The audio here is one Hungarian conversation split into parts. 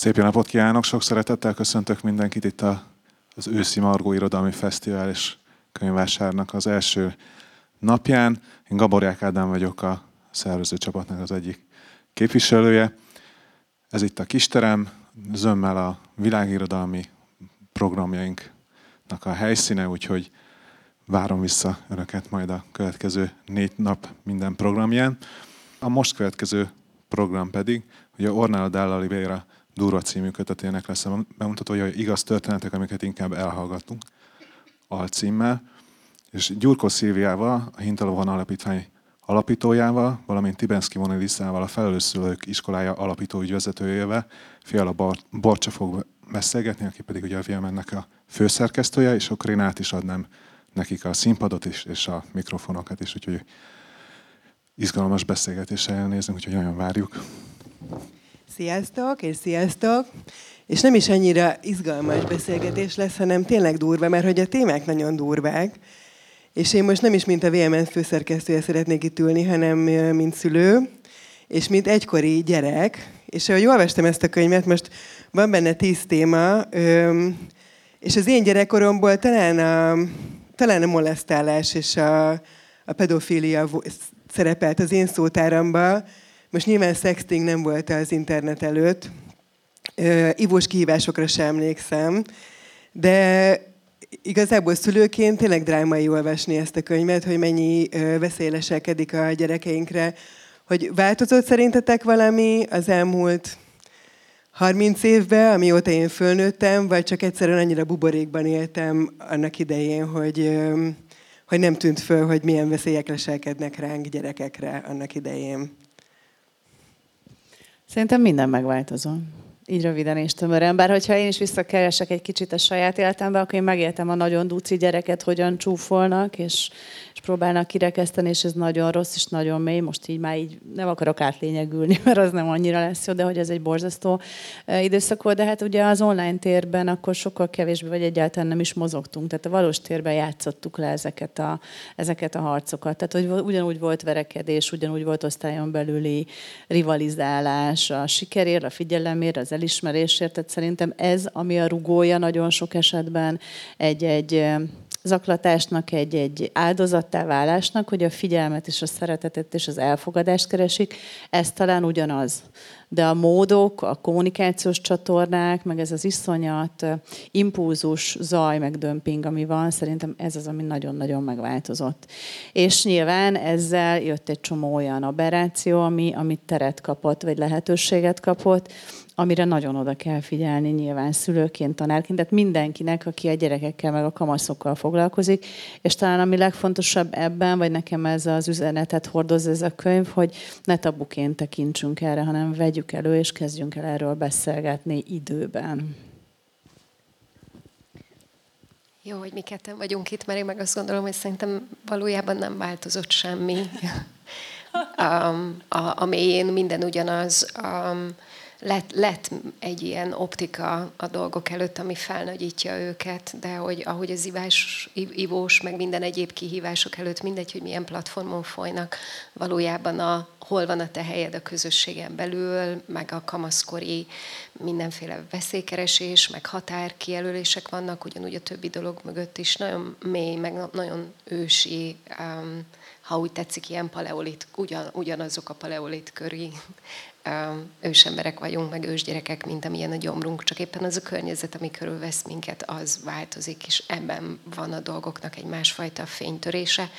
Szép jó napot kívánok, sok szeretettel köszöntök mindenkit itt a, az őszi Margó Irodalmi Fesztivál és könyvvásárnak az első napján. Én Gaborják Ádám vagyok a szervező csapatnak az egyik képviselője. Ez itt a kisterem, zömmel a világirodalmi programjainknak a helyszíne, úgyhogy várom vissza Önöket majd a következő négy nap minden programján. A most következő program pedig, hogy a Ornella Dalla Oliveira Durva című kötetének lesz a hogy igaz történetek, amiket inkább elhallgatunk alcímmel. És Gyurko Szilviával, a Hintalovon Alapítvány alapítójával, valamint Tibenszki Monelissával, a Felelőszülők iskolája alapító ügyvezetőjével, Fiala Borcsa fog beszélgetni, aki pedig ugye a VMN-nek a főszerkesztője, és akkor én át is adnám nekik a színpadot is, és a mikrofonokat is, úgyhogy izgalmas beszélgetéssel elnézünk, úgyhogy nagyon várjuk. Sziasztok, és sziasztok! És nem is annyira izgalmas beszélgetés lesz, hanem tényleg durva, mert hogy a témák nagyon durvák. És én most nem is mint a VMN főszerkesztője szeretnék itt ülni, hanem mint szülő, és mint egykori gyerek. És ahogy olvastam ezt a könyvet, most van benne tíz téma, és az én gyerekkoromból talán a, talán a molesztálás és a, a pedofília szerepelt az én szótáramban, most nyilván sexting nem volt az internet előtt, ivós kihívásokra sem emlékszem, de igazából szülőként tényleg drámai olvasni ezt a könyvet, hogy mennyi veszély leselkedik a gyerekeinkre. Hogy változott szerintetek valami az elmúlt 30 évben, amióta én fölnőttem, vagy csak egyszerűen annyira buborékban éltem annak idején, hogy, hogy nem tűnt föl, hogy milyen veszélyek leselkednek ránk gyerekekre annak idején. Szerintem minden megváltozó. Így röviden és tömören. Bár hogyha én is visszakeresek egy kicsit a saját életembe, akkor én megéltem a nagyon duci gyereket, hogyan csúfolnak, és, és próbálnak kirekeszteni, és ez nagyon rossz és nagyon mély. Most így már így nem akarok átlényegülni, mert az nem annyira lesz jó, de hogy ez egy borzasztó időszak volt. De hát ugye az online térben akkor sokkal kevésbé, vagy egyáltalán nem is mozogtunk. Tehát a valós térben játszottuk le ezeket a, ezeket a harcokat. Tehát hogy ugyanúgy volt verekedés, ugyanúgy volt osztályon belüli rivalizálás, a sikerért, a figyelemért, az elismerésért. Tehát szerintem ez, ami a rugója nagyon sok esetben egy-egy zaklatásnak, egy-egy áldozattá válásnak, hogy a figyelmet és a szeretetet és az elfogadást keresik, ez talán ugyanaz. De a módok, a kommunikációs csatornák, meg ez az iszonyat impulzus, zaj, meg dömping, ami van, szerintem ez az, ami nagyon-nagyon megváltozott. És nyilván ezzel jött egy csomó olyan aberráció, ami, amit teret kapott, vagy lehetőséget kapott, amire nagyon oda kell figyelni nyilván szülőként, tanárként, tehát mindenkinek, aki a gyerekekkel meg a kamaszokkal foglalkozik, és talán ami legfontosabb ebben, vagy nekem ez az üzenetet hordoz ez a könyv, hogy ne tabuként tekintsünk erre, hanem vegyük elő, és kezdjünk el erről beszélgetni időben. Jó, hogy mi ketten vagyunk itt, mert én meg azt gondolom, hogy szerintem valójában nem változott semmi. um, a, a mélyén minden ugyanaz. Um, lett, lett egy ilyen optika a dolgok előtt, ami felnagyítja őket, de hogy ahogy az ivás, ivós, meg minden egyéb kihívások előtt, mindegy, hogy milyen platformon folynak, valójában a, hol van a te helyed a közösségen belül, meg a kamaszkori mindenféle veszélykeresés, meg határkijelölések vannak, ugyanúgy a többi dolog mögött is nagyon mély, meg nagyon ősi, um, ha úgy tetszik, ilyen paleolit, ugyan, ugyanazok a paleolit köri ősemberek vagyunk, meg ősgyerekek, mint amilyen a gyomrunk, csak éppen az a környezet, ami körülvesz minket, az változik, és ebben van a dolgoknak egy másfajta fénytörése.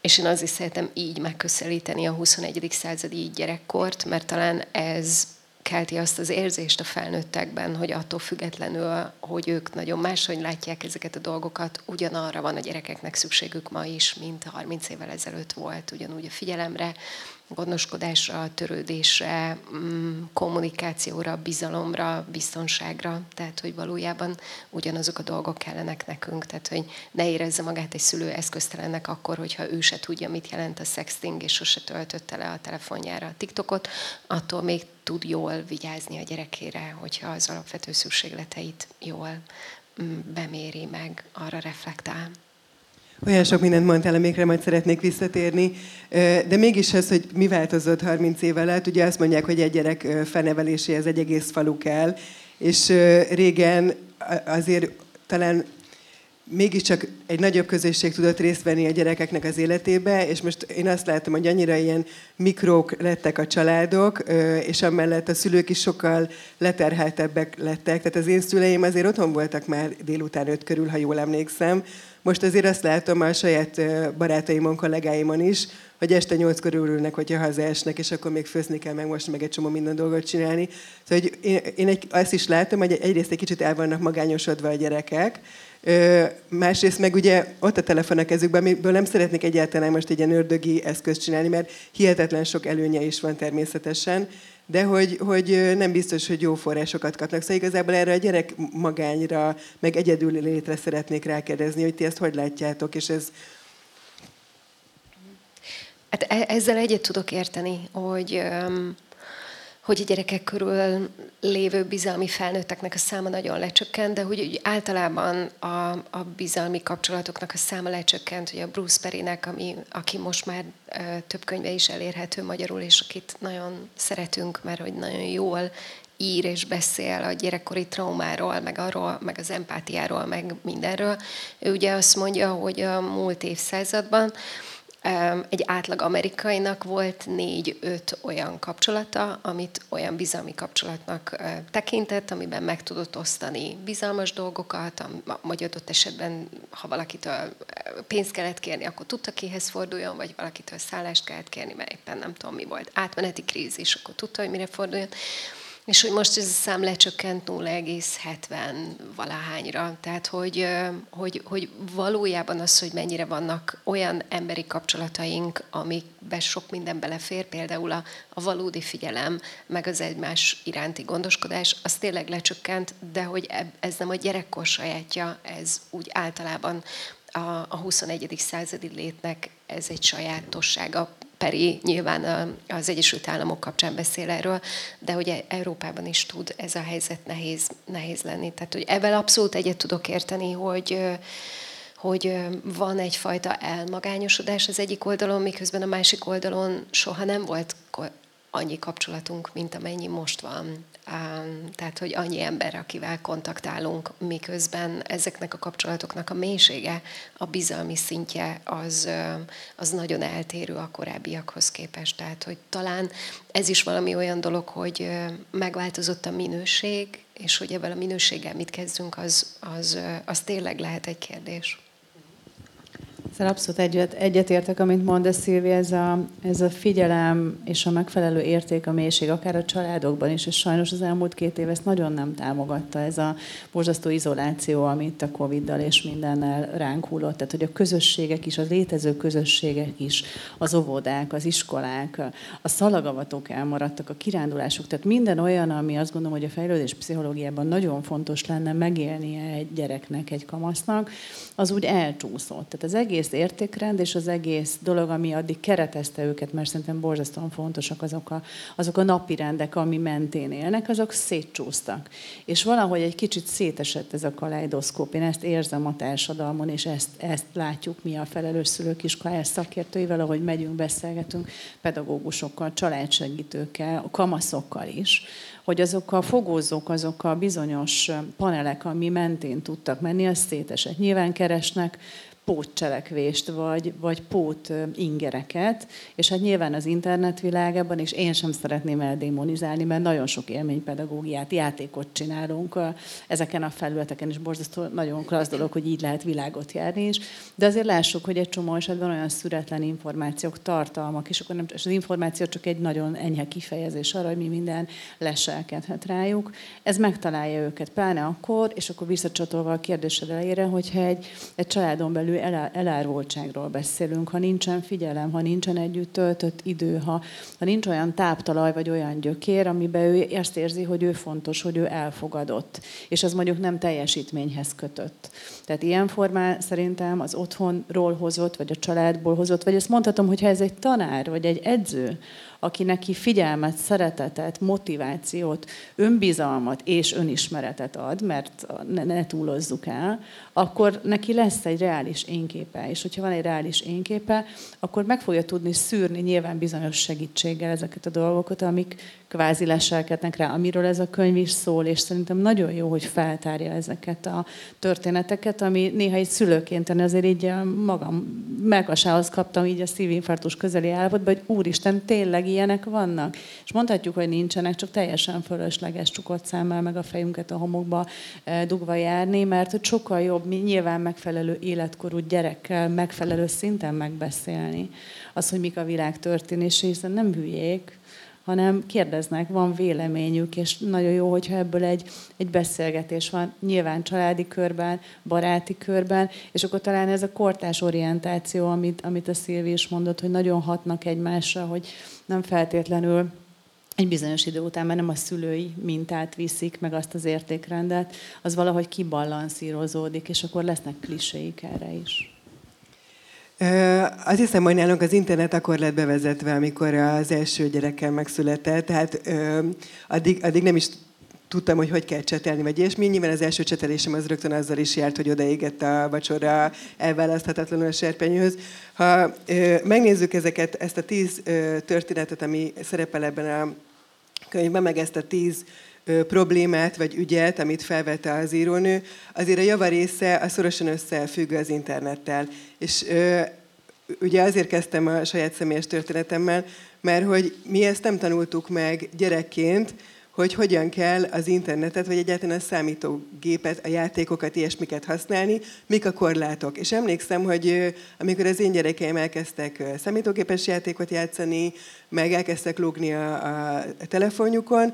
És én azért szeretem így megközelíteni a 21. századi gyerekkort, mert talán ez kelti azt az érzést a felnőttekben, hogy attól függetlenül, hogy ők nagyon máshogy látják ezeket a dolgokat, ugyanarra van a gyerekeknek szükségük ma is, mint 30 évvel ezelőtt volt, ugyanúgy a figyelemre, gondoskodásra, törődésre, mm, kommunikációra, bizalomra, biztonságra, tehát hogy valójában ugyanazok a dolgok kellenek nekünk, tehát hogy ne érezze magát egy szülő eszköztelennek akkor, hogyha ő se tudja, mit jelent a sexting, és sose töltötte le a telefonjára a TikTokot, attól még tud jól vigyázni a gyerekére, hogyha az alapvető szükségleteit jól mm, beméri meg, arra reflektál. Olyan sok mindent mondtál, amikre majd szeretnék visszatérni, de mégis az, hogy mi változott 30 év alatt, ugye azt mondják, hogy egy gyerek felneveléséhez egy egész falu kell, és régen azért talán mégiscsak egy nagyobb közösség tudott részt venni a gyerekeknek az életébe, és most én azt látom, hogy annyira ilyen mikrók lettek a családok, és amellett a szülők is sokkal leterheltebbek lettek. Tehát az én szüleim azért otthon voltak már délután öt körül, ha jól emlékszem. Most azért azt látom a saját barátaimon, kollégáimon is, hogy este nyolc körül ülnek, hogyha hazaesnek, és akkor még főzni kell, meg most meg egy csomó minden dolgot csinálni. Szóval hogy én, én egy, azt is látom, hogy egyrészt egy kicsit el vannak magányosodva a gyerekek, Ö, másrészt meg ugye ott a telefon a kezükben, amiből nem szeretnék egyáltalán most egy ilyen ördögi eszközt csinálni, mert hihetetlen sok előnye is van természetesen, de hogy, hogy nem biztos, hogy jó forrásokat kapnak. Szóval igazából erre a gyerek magányra, meg egyedül létre szeretnék rákérdezni, hogy ti ezt hogy látjátok, és ez Hát e- ezzel egyet tudok érteni, hogy hogy a gyerekek körül lévő bizalmi felnőtteknek a száma nagyon lecsökkent, de hogy, általában a, a bizalmi kapcsolatoknak a száma lecsökkent, hogy a Bruce Perrynek, ami, aki most már ö, több könyve is elérhető magyarul, és akit nagyon szeretünk, mert hogy nagyon jól ír és beszél a gyerekkori traumáról, meg arról, meg az empátiáról, meg mindenről. Ő ugye azt mondja, hogy a múlt évszázadban egy átlag amerikainak volt négy-öt olyan kapcsolata, amit olyan bizalmi kapcsolatnak tekintett, amiben meg tudott osztani bizalmas dolgokat, vagy adott esetben, ha valakitől pénzt kellett kérni, akkor tudta kihez forduljon, vagy valakitől szállást kellett kérni, mert éppen nem tudom mi volt, átmeneti krízis, akkor tudta, hogy mire forduljon. És hogy most ez a szám lecsökkent 0,70 valahányra. Tehát, hogy, hogy, hogy valójában az, hogy mennyire vannak olyan emberi kapcsolataink, amikbe sok minden belefér, például a, a valódi figyelem, meg az egymás iránti gondoskodás, az tényleg lecsökkent, de hogy ez nem a gyerekkor sajátja, ez úgy általában a, a 21. századi létnek ez egy sajátossága Peri nyilván az Egyesült Államok kapcsán beszél erről, de hogy Európában is tud ez a helyzet nehéz, nehéz lenni. Tehát, hogy ebben abszolút egyet tudok érteni, hogy hogy van egyfajta elmagányosodás az egyik oldalon, miközben a másik oldalon soha nem volt annyi kapcsolatunk, mint amennyi most van. Tehát, hogy annyi ember, akivel kontaktálunk, miközben ezeknek a kapcsolatoknak a mélysége, a bizalmi szintje az, az nagyon eltérő a korábbiakhoz képest. Tehát, hogy talán ez is valami olyan dolog, hogy megváltozott a minőség, és hogy ebben a minőséggel mit kezdünk, az, az, az tényleg lehet egy kérdés. Ezzel abszolút egyet, egyetértek, amit mond, de Szilvi, ez a, ez a figyelem és a megfelelő érték, a mélység, akár a családokban is, és sajnos az elmúlt két év ezt nagyon nem támogatta, ez a borzasztó izoláció, amit a Covid-dal és mindennel ránk hullott. Tehát, hogy a közösségek is, a létező közösségek is, az óvodák, az iskolák, a szalagavatók elmaradtak, a kirándulások, tehát minden olyan, ami azt gondolom, hogy a fejlődés pszichológiában nagyon fontos lenne megélnie egy gyereknek, egy kamasznak, az úgy elcsúszott. Tehát az egész egész értékrend és az egész dolog, ami addig keretezte őket, mert szerintem borzasztóan fontosak azok a, azok a napi rendek, ami mentén élnek, azok szétcsúsztak. És valahogy egy kicsit szétesett ez a kaleidoszkóp. Én ezt érzem a társadalmon, és ezt, ezt látjuk mi a felelős szülők iskolájás szakértőivel, ahogy megyünk, beszélgetünk pedagógusokkal, családsegítőkkel, kamaszokkal is, hogy azok a fogózók, azok a bizonyos panelek, ami mentén tudtak menni, az szétesett. Nyilván keresnek pótcselekvést, vagy, vagy pót ingereket, és hát nyilván az internetvilágában, és én sem szeretném eldémonizálni, mert nagyon sok élménypedagógiát, játékot csinálunk ezeken a felületeken, és borzasztó nagyon klassz dolog, hogy így lehet világot járni is, de azért lássuk, hogy egy csomó esetben olyan szüretlen információk, tartalmak, és akkor nem, és az információ csak egy nagyon enyhe kifejezés arra, hogy mi minden leselkedhet rájuk. Ez megtalálja őket, pláne akkor, és akkor visszacsatolva a kérdésed elejére, hogyha egy, egy családon belül elő elárultságról beszélünk, ha nincsen figyelem, ha nincsen együtt töltött idő, ha, ha nincs olyan táptalaj vagy olyan gyökér, amiben ő ezt érzi, hogy ő fontos, hogy ő elfogadott, és az mondjuk nem teljesítményhez kötött. Tehát ilyen formán szerintem az otthonról hozott, vagy a családból hozott, vagy ezt mondhatom, hogyha ez egy tanár, vagy egy edző, aki neki figyelmet, szeretetet, motivációt, önbizalmat és önismeretet ad, mert ne, ne túlozzuk el, akkor neki lesz egy reális énképe. És hogyha van egy reális énképe, akkor meg fogja tudni szűrni nyilván bizonyos segítséggel ezeket a dolgokat, amik kvázi leselkednek rá, amiről ez a könyv is szól, és szerintem nagyon jó, hogy feltárja ezeket a történeteket, ami néha egy szülőként azért így magam melkasához kaptam így a szívinfarktus közeli állapotban, hogy úristen, tényleg ilyenek vannak. És mondhatjuk, hogy nincsenek, csak teljesen fölösleges csukott számmal meg a fejünket a homokba eh, dugva járni, mert hogy sokkal jobb nyilván megfelelő életkorú gyerekkel megfelelő szinten megbeszélni. Az, hogy mik a világ történése, hiszen nem hülyék, hanem kérdeznek, van véleményük, és nagyon jó, hogyha ebből egy, egy beszélgetés van, nyilván családi körben, baráti körben, és akkor talán ez a kortás orientáció, amit, amit a Szilvi is mondott, hogy nagyon hatnak egymásra, hogy nem feltétlenül egy bizonyos idő után, mert nem a szülői mintát viszik, meg azt az értékrendet, az valahogy kibalanszírozódik, és akkor lesznek kliséik erre is. Azt hiszem, hogy nálunk az internet akkor lett bevezetve, amikor az első gyerekem megszületett, tehát addig, addig nem is tudtam, hogy hogy kell csetelni, vagy ilyesmi. Nyilván az első csetelésem az rögtön azzal is járt, hogy odaégett a vacsora elválaszthatatlanul a serpenyőhöz. Ha ö, megnézzük ezeket, ezt a tíz ö, történetet, ami szerepel ebben a könyvben, meg ezt a tíz problémát vagy ügyet, amit felvette az írónő, azért a java része a szorosan összefügg az internettel. És ugye azért kezdtem a saját személyes történetemmel, mert hogy mi ezt nem tanultuk meg gyerekként, hogy hogyan kell az internetet, vagy egyáltalán a számítógépet, a játékokat, ilyesmiket használni, mik a korlátok. És emlékszem, hogy amikor az én gyerekeim elkezdtek számítógépes játékot játszani, meg elkezdtek lógni a, a telefonjukon,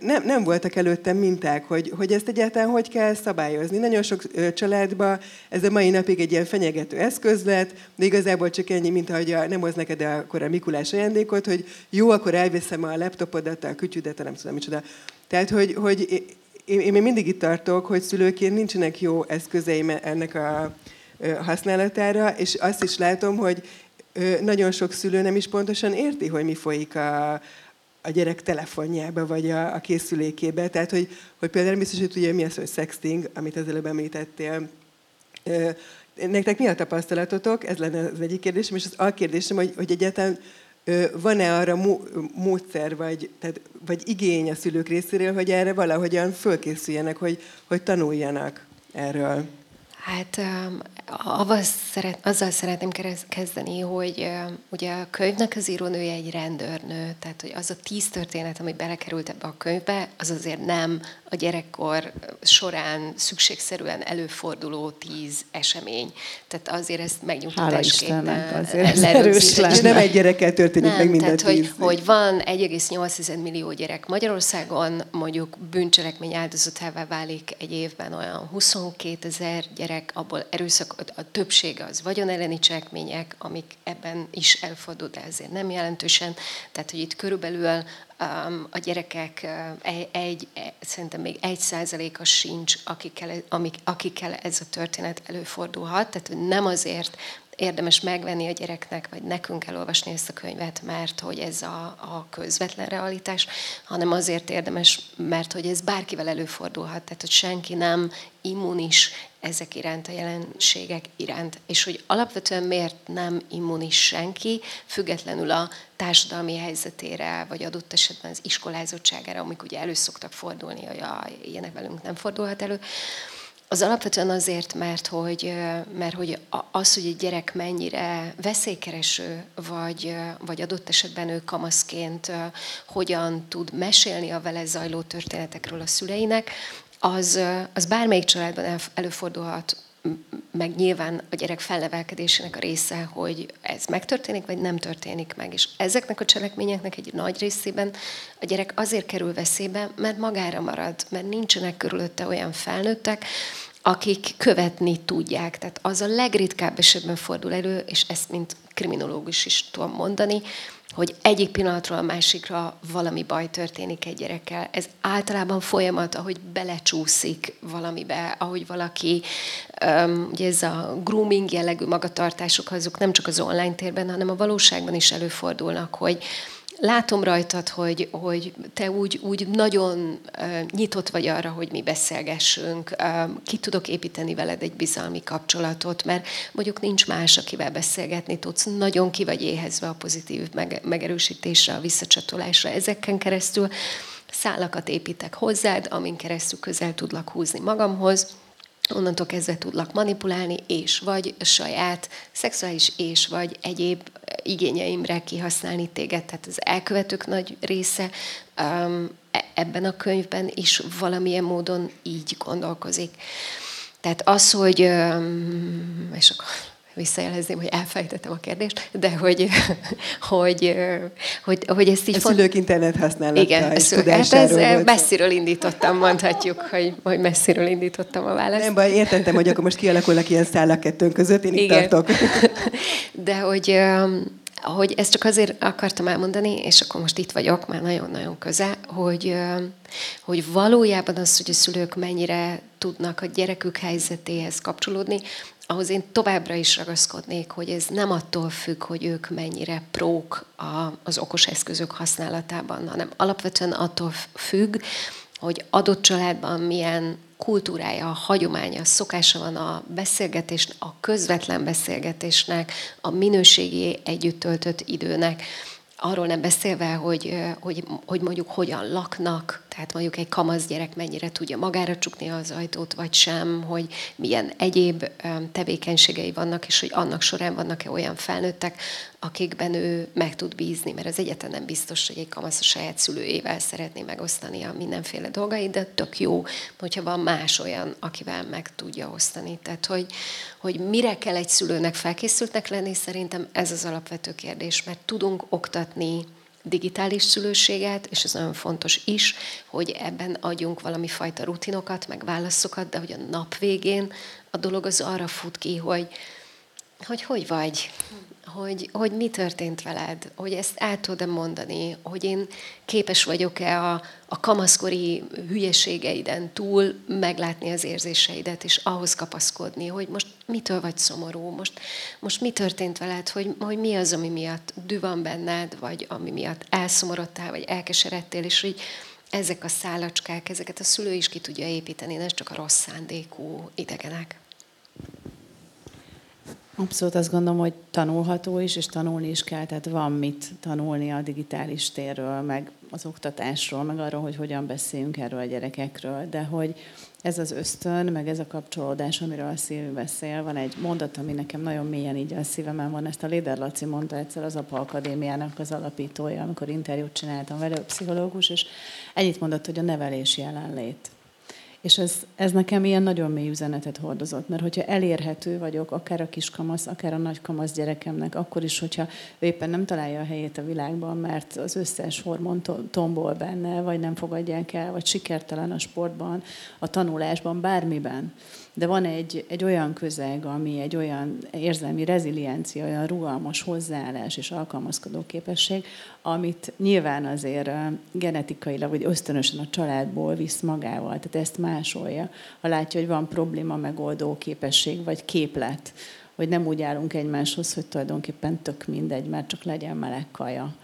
nem, nem voltak előttem minták, hogy, hogy ezt egyáltalán hogy kell szabályozni. Nagyon sok családban ez a mai napig egy ilyen fenyegető eszköz lett, de igazából csak ennyi, mint ahogy a, nem hoz neked akkor a Mikulás ajándékot, hogy jó, akkor elviszem a laptopodat, a kütyüdet, nem tudom micsoda. Tehát, hogy, hogy én, én még mindig itt tartok, hogy szülőként nincsenek jó eszközeim ennek a használatára, és azt is látom, hogy nagyon sok szülő nem is pontosan érti, hogy mi folyik a, a gyerek telefonjába, vagy a, a készülékébe. Tehát, hogy, hogy például biztos, hogy tudja, mi az, hogy sexting, amit az előbb említettél. Nektek mi a tapasztalatotok? Ez lenne az egyik kérdésem, és az a kérdésem, hogy, hogy egyáltalán van-e arra módszer, vagy, tehát, vagy igény a szülők részéről, hogy erre valahogyan fölkészüljenek, hogy, hogy tanuljanak erről? Hát avval szeret, azzal szeretném kezdeni, hogy ugye a könyvnek az írónője egy rendőrnő, tehát hogy az a tíz történet, ami belekerült ebbe a könyvbe, az azért nem a gyerekkor során szükségszerűen előforduló tíz esemény. Tehát azért ezt megnyugtatásképpen És nem egy gyerekkel történik nem, meg minden tehát, tíz. hogy, hogy van 1,8 millió gyerek Magyarországon, mondjuk bűncselekmény áldozatává válik egy évben olyan 22 ezer gyerek, abból erőszak, a többsége az vagyon elleni cselekmények, amik ebben is elfordul, de ezért nem jelentősen. Tehát, hogy itt körülbelül um, a gyerekek uh, egy, szerintem még egy százaléka sincs, akikkel, amik, akikkel ez a történet előfordulhat. Tehát, hogy nem azért érdemes megvenni a gyereknek, vagy nekünk elolvasni ezt a könyvet, mert hogy ez a, a közvetlen realitás, hanem azért érdemes, mert hogy ez bárkivel előfordulhat, tehát hogy senki nem immunis ezek iránt, a jelenségek iránt. És hogy alapvetően miért nem immunis senki, függetlenül a társadalmi helyzetére, vagy adott esetben az iskolázottságára, amik ugye elő szoktak fordulni, hogy a, ilyenek velünk nem fordulhat elő, az alapvetően azért, mert hogy, mert hogy az, hogy egy gyerek mennyire veszélykereső, vagy, vagy adott esetben ő kamaszként hogyan tud mesélni a vele zajló történetekről a szüleinek, az, az bármelyik családban előfordulhat, meg nyilván a gyerek felnevelkedésének a része, hogy ez megtörténik, vagy nem történik meg. És ezeknek a cselekményeknek egy nagy részében a gyerek azért kerül veszélybe, mert magára marad, mert nincsenek körülötte olyan felnőttek, akik követni tudják. Tehát az a legritkább esetben fordul elő, és ezt mint kriminológus is tudom mondani, hogy egyik pillanatról a másikra valami baj történik egy gyerekkel. Ez általában folyamat, ahogy belecsúszik valamibe, ahogy valaki, ugye ez a grooming jellegű magatartások, azok nem csak az online térben, hanem a valóságban is előfordulnak, hogy látom rajtad, hogy, hogy te úgy, úgy nagyon nyitott vagy arra, hogy mi beszélgessünk, ki tudok építeni veled egy bizalmi kapcsolatot, mert mondjuk nincs más, akivel beszélgetni tudsz, nagyon ki vagy éhezve a pozitív meg, megerősítésre, a visszacsatolásra. Ezeken keresztül, szálakat építek hozzád, amin keresztül közel tudlak húzni magamhoz, onnantól kezdve tudlak manipulálni, és vagy saját szexuális és vagy egyéb igényeimre kihasználni téged. Tehát az elkövetők nagy része um, ebben a könyvben is valamilyen módon így gondolkozik. Tehát az, hogy, um, és akkor visszajelezném, hogy elfejtettem a kérdést, de hogy, hogy, hogy, hogy ezt így... A szülők internet használata Igen, szülők, hát ez messziről indítottam, mondhatjuk, hogy, hogy messziről indítottam a választ. Nem baj, értettem, hogy akkor most kialakulnak ilyen szállak kettőnk között, én Igen. itt tartok. De hogy, hogy ezt csak azért akartam elmondani, és akkor most itt vagyok, már nagyon-nagyon közel, hogy, hogy valójában az, hogy a szülők mennyire tudnak a gyerekük helyzetéhez kapcsolódni, ahhoz én továbbra is ragaszkodnék, hogy ez nem attól függ, hogy ők mennyire prók az okos eszközök használatában, hanem alapvetően attól függ, hogy adott családban milyen kultúrája, a hagyománya, szokása van a beszélgetés, a közvetlen beszélgetésnek, a minőségi együtt töltött időnek. Arról nem beszélve, hogy, hogy, hogy mondjuk hogyan laknak, tehát mondjuk egy kamasz gyerek mennyire tudja magára csukni az ajtót, vagy sem, hogy milyen egyéb tevékenységei vannak, és hogy annak során vannak-e olyan felnőttek, akikben ő meg tud bízni, mert az egyetlen nem biztos, hogy egy kamasz a saját szülőjével szeretné megosztani a mindenféle dolgait, de tök jó, hogyha van más olyan, akivel meg tudja osztani. Tehát, hogy, hogy mire kell egy szülőnek felkészültnek lenni, szerintem ez az alapvető kérdés, mert tudunk oktatni digitális szülőséget, és ez nagyon fontos is, hogy ebben adjunk valami fajta rutinokat, meg válaszokat, de hogy a nap végén a dolog az arra fut ki, hogy hogy, hogy vagy, hogy, hogy mi történt veled, hogy ezt el tudod mondani, hogy én képes vagyok-e a, a kamaszkori hülyeségeiden túl meglátni az érzéseidet, és ahhoz kapaszkodni, hogy most mitől vagy szomorú, most, most mi történt veled, hogy, hogy mi az, ami miatt dű van benned, vagy ami miatt elszomorodtál, vagy elkeseredtél, és hogy ezek a szálacskák, ezeket a szülő is ki tudja építeni, nem csak a rossz szándékú idegenek. Abszolút azt gondolom, hogy tanulható is, és tanulni is kell, tehát van mit tanulni a digitális térről, meg az oktatásról, meg arról, hogy hogyan beszéljünk erről a gyerekekről, de hogy ez az ösztön, meg ez a kapcsolódás, amiről a Szilvi beszél, van egy mondat, ami nekem nagyon mélyen így a szívemen van, ezt a Léder Laci mondta egyszer az APA Akadémiának az alapítója, amikor interjút csináltam vele, pszichológus, és ennyit mondott, hogy a nevelés jelenlét. És ez, ez nekem ilyen nagyon mély üzenetet hordozott, mert hogyha elérhető vagyok, akár a kiskamasz, akár a nagykamasz gyerekemnek, akkor is, hogyha ő éppen nem találja a helyét a világban, mert az összes hormon tombol benne, vagy nem fogadják el, vagy sikertelen a sportban, a tanulásban, bármiben, de van egy, egy olyan közeg, ami egy olyan érzelmi reziliencia, olyan rugalmas hozzáállás és alkalmazkodó képesség, amit nyilván azért genetikailag vagy ösztönösen a családból visz magával, tehát ezt másolja. Ha látja, hogy van probléma megoldó képesség vagy képlet, hogy nem úgy állunk egymáshoz, hogy tulajdonképpen tök mindegy, mert csak legyen meleg kaja,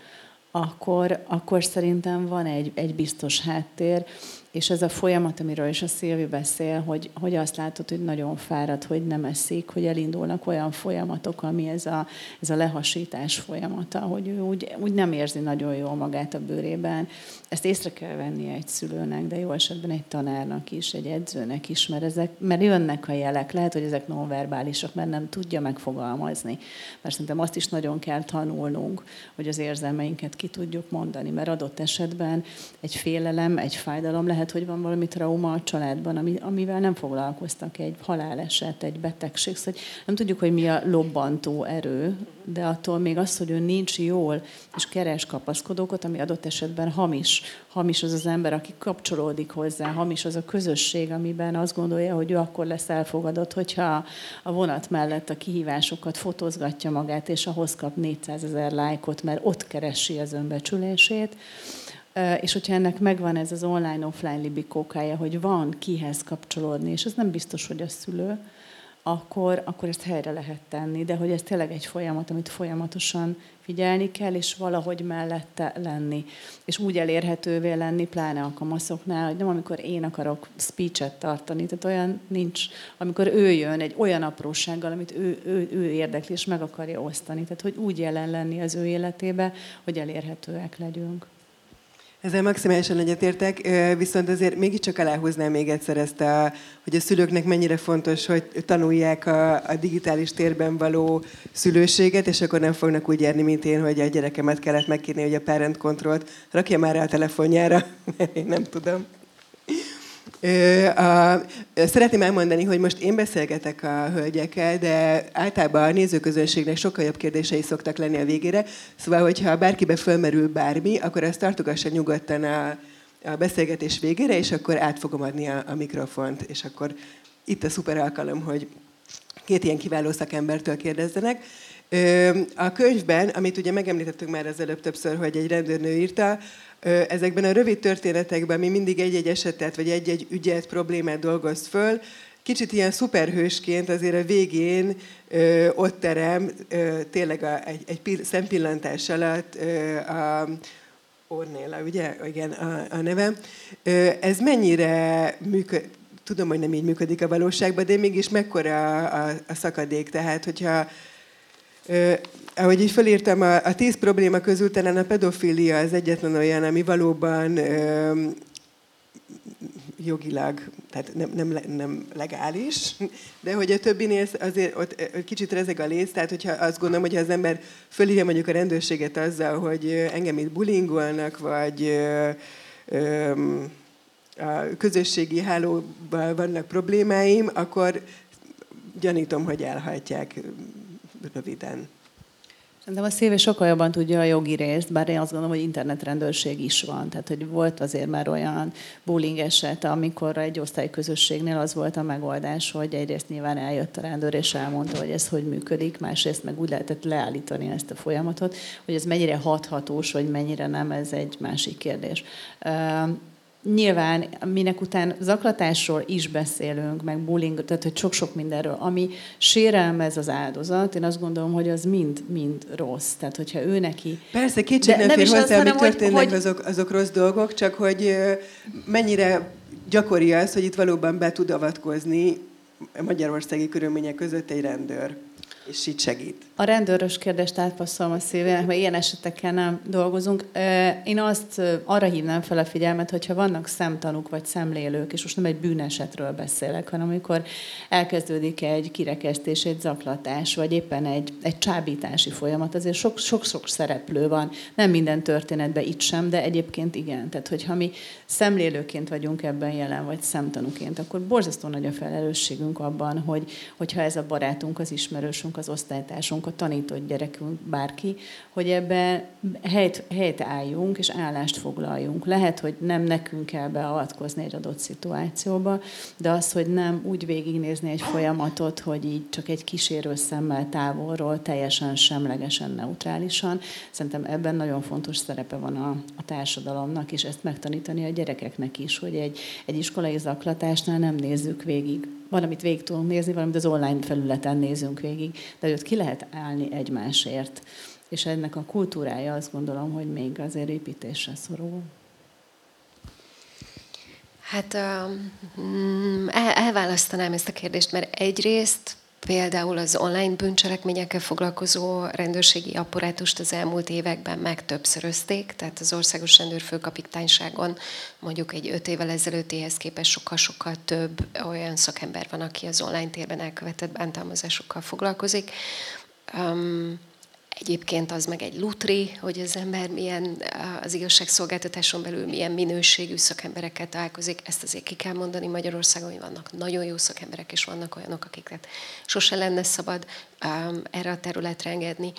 akkor, akkor szerintem van egy, egy biztos háttér, és ez a folyamat, amiről is a Szilvi beszél, hogy, hogy azt látod, hogy nagyon fárad, hogy nem eszik, hogy elindulnak olyan folyamatok, ami ez a, ez a lehasítás folyamata, hogy ő úgy, úgy nem érzi nagyon jól magát a bőrében. Ezt észre kell vennie egy szülőnek, de jó esetben egy tanárnak is, egy edzőnek is, mert, ezek, mert jönnek a jelek. Lehet, hogy ezek nonverbálisak, mert nem tudja megfogalmazni. Mert szerintem azt is nagyon kell tanulnunk, hogy az érzelmeinket ki tudjuk mondani, mert adott esetben egy félelem, egy fájdalom lehet, hogy van valami trauma a családban, ami, amivel nem foglalkoztak, egy haláleset, egy betegség, szóval nem tudjuk, hogy mi a lobbantó erő, de attól még az, hogy ő nincs jól, és keres kapaszkodókat, ami adott esetben hamis. Hamis az az ember, aki kapcsolódik hozzá, hamis az a közösség, amiben azt gondolja, hogy ő akkor lesz elfogadott, hogyha a vonat mellett a kihívásokat fotózgatja magát, és ahhoz kap 400 ezer lájkot, mert ott keresi az önbecsülését. És hogyha ennek megvan ez az online-offline libikókája, hogy van kihez kapcsolódni, és ez nem biztos, hogy a szülő, akkor, akkor ezt helyre lehet tenni. De hogy ez tényleg egy folyamat, amit folyamatosan figyelni kell, és valahogy mellette lenni. És úgy elérhetővé lenni, pláne a kamaszoknál, hogy nem amikor én akarok speechet tartani, tehát olyan nincs, amikor ő jön egy olyan aprósággal, amit ő, ő, ő érdekli, és meg akarja osztani. Tehát, hogy úgy jelen lenni az ő életébe, hogy elérhetőek legyünk. Ezzel maximálisan egyetértek, viszont azért mégiscsak aláhúznám még egyszer ezt, a, hogy a szülőknek mennyire fontos, hogy tanulják a, a digitális térben való szülőséget, és akkor nem fognak úgy járni, mint én, hogy a gyerekemet kellett megkérni, hogy a parent controlt rakja már rá a telefonjára, mert én nem tudom. A, szeretném elmondani, hogy most én beszélgetek a hölgyekkel, de általában a nézőközönségnek sokkal jobb kérdései szoktak lenni a végére. Szóval, hogyha bárkibe fölmerül bármi, akkor ezt tartogassa nyugodtan a, a beszélgetés végére, és akkor át fogom adni a, a mikrofont, és akkor itt a szuper alkalom, hogy két ilyen kiváló szakembertől kérdezzenek. A könyvben, amit ugye megemlítettünk már az előbb többször, hogy egy rendőrnő írta, ezekben a rövid történetekben mi mindig egy-egy esetet, vagy egy-egy ügyet, problémát dolgoz föl, kicsit ilyen szuperhősként azért a végén ö, ott terem, ö, tényleg a, egy, egy szempillantás alatt ö, a Ornéla, ugye? Igen, a, a nevem. Ö, ez mennyire működik? Tudom, hogy nem így működik a valóságban, de mégis mekkora a, a, a szakadék. Tehát, hogyha ahogy így felírtam, a, a tíz probléma közül talán a pedofilia az egyetlen olyan, ami valóban ö, jogilag, tehát nem, nem, nem legális, de hogy a többinél azért ott kicsit rezeg a léc, tehát hogyha azt gondolom, hogy az ember fölírja mondjuk a rendőrséget azzal, hogy engem itt bulingolnak, vagy ö, ö, a közösségi hálóban vannak problémáim, akkor gyanítom, hogy elhajtják röviden. Szerintem a szíve sokkal jobban tudja a jogi részt, bár én azt gondolom, hogy internetrendőrség is van. Tehát, hogy volt azért már olyan bullying eset, amikor egy osztályközösségnél az volt a megoldás, hogy egyrészt nyilván eljött a rendőr, és elmondta, hogy ez hogy működik, másrészt meg úgy lehetett leállítani ezt a folyamatot, hogy ez mennyire hathatós, vagy mennyire nem, ez egy másik kérdés. Nyilván, minek után zaklatásról is beszélünk, meg bullying, tehát hogy sok-sok mindenről, ami sérelmez az áldozat, én azt gondolom, hogy az mind, mind rossz. Tehát, hogyha ő neki... Persze, kétség nem, nem fér hozzá, ami történnek, hogy... azok, azok rossz dolgok, csak hogy mennyire gyakori az, hogy itt valóban be tud avatkozni magyarországi körülmények között egy rendőr és így segít. A rendőrös kérdést átpasszolom a szívének, mert ilyen esetekkel nem dolgozunk. Én azt arra hívnám fel a figyelmet, hogyha vannak szemtanúk vagy szemlélők, és most nem egy bűnesetről beszélek, hanem amikor elkezdődik egy kirekesztés, egy zaklatás, vagy éppen egy, egy csábítási folyamat, azért sok-sok szereplő van. Nem minden történetben itt sem, de egyébként igen. Tehát, hogyha mi szemlélőként vagyunk ebben jelen, vagy szemtanúként, akkor borzasztó nagy a felelősségünk abban, hogy, hogyha ez a barátunk, az ismerősünk, az osztálytársunk, a tanított gyerekünk, bárki, hogy ebbe helyt, helyt álljunk és állást foglaljunk. Lehet, hogy nem nekünk kell beavatkozni egy adott szituációba, de az, hogy nem úgy végignézni egy folyamatot, hogy így csak egy kísérő szemmel távolról, teljesen semlegesen, neutrálisan. Szerintem ebben nagyon fontos szerepe van a, a társadalomnak, és ezt megtanítani a gyerekeknek is, hogy egy, egy iskolai zaklatásnál nem nézzük végig valamit végig tudunk nézni, valamit az online felületen nézünk végig, de ott ki lehet állni egymásért. És ennek a kultúrája azt gondolom, hogy még azért építésre szorul. Hát um, elválasztanám ezt a kérdést, mert egyrészt Például az online bűncselekményekkel foglalkozó rendőrségi apparátust az elmúlt években megtöbbszörözték, tehát az Országos Rendőrfőkapitányságon mondjuk egy öt évvel ezelőttihez képest sokkal-sokkal több olyan szakember van, aki az online térben elkövetett bántalmazásokkal foglalkozik. Um, Egyébként az meg egy lutri, hogy az ember milyen az igazságszolgáltatáson belül milyen minőségű szakemberekkel találkozik. Ezt azért ki kell mondani Magyarországon, hogy vannak nagyon jó szakemberek, és vannak olyanok, akiket sose lenne szabad um, erre a területre engedni.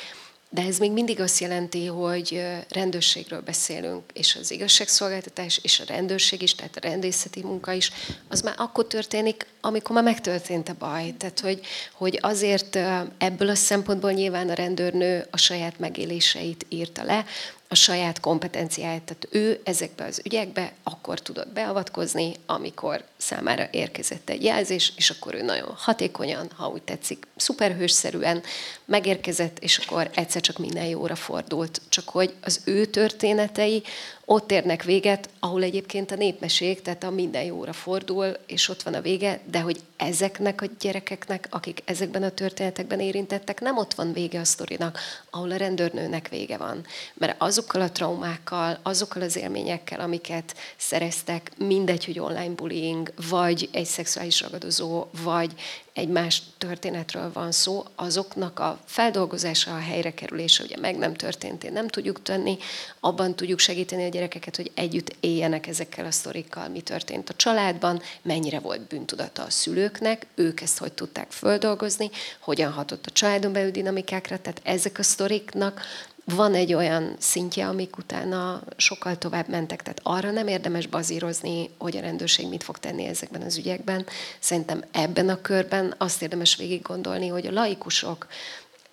De ez még mindig azt jelenti, hogy rendőrségről beszélünk, és az igazságszolgáltatás, és a rendőrség is, tehát a rendészeti munka is, az már akkor történik, amikor már megtörtént a baj. Tehát, hogy, hogy azért ebből a szempontból nyilván a rendőrnő a saját megéléseit írta le, a saját kompetenciáját. Tehát ő ezekbe az ügyekbe akkor tudott beavatkozni, amikor számára érkezett egy jelzés, és akkor ő nagyon hatékonyan, ha úgy tetszik, szuperhősszerűen megérkezett, és akkor egyszer csak minden jóra fordult. Csak hogy az ő történetei ott érnek véget, ahol egyébként a népmesék, tehát a minden jóra fordul, és ott van a vége, de hogy ezeknek a gyerekeknek, akik ezekben a történetekben érintettek, nem ott van vége a sztorinak, ahol a rendőrnőnek vége van. Mert azokkal a traumákkal, azokkal az élményekkel, amiket szereztek, mindegy, hogy online bullying, vagy egy szexuális ragadozó, vagy egy más történetről van szó, azoknak a feldolgozása, a helyrekerülése ugye meg nem történt, nem tudjuk tenni, abban tudjuk segíteni a gyerekeket, hogy együtt éljenek ezekkel a sztorikkal, mi történt a családban, mennyire volt bűntudata a szülőknek, ők ezt hogy tudták földolgozni, hogyan hatott a családon belül dinamikákra, tehát ezek a sztoriknak van egy olyan szintje, amik utána sokkal tovább mentek. Tehát arra nem érdemes bazírozni, hogy a rendőrség mit fog tenni ezekben az ügyekben. Szerintem ebben a körben azt érdemes végig gondolni, hogy a laikusok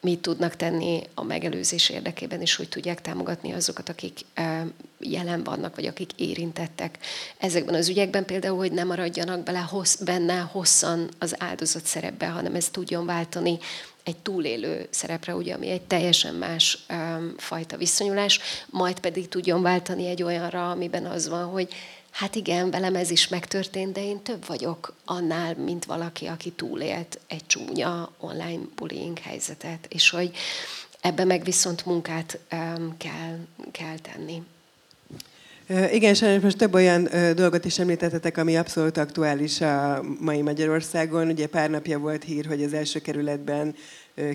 mit tudnak tenni a megelőzés érdekében, és hogy tudják támogatni azokat, akik jelen vannak, vagy akik érintettek ezekben az ügyekben, például, hogy ne maradjanak bele hossz, benne hosszan az áldozat szerepbe, hanem ez tudjon váltani egy túlélő szerepre, ugye, ami egy teljesen más um, fajta viszonyulás, majd pedig tudjon váltani egy olyanra, amiben az van, hogy hát igen, velem ez is megtörtént, de én több vagyok annál, mint valaki, aki túlélt egy csúnya online bullying helyzetet, és hogy ebbe meg viszont munkát um, kell, kell tenni. Igen, sajnos most több olyan dolgot is említettetek, ami abszolút aktuális a mai Magyarországon. Ugye pár napja volt hír, hogy az első kerületben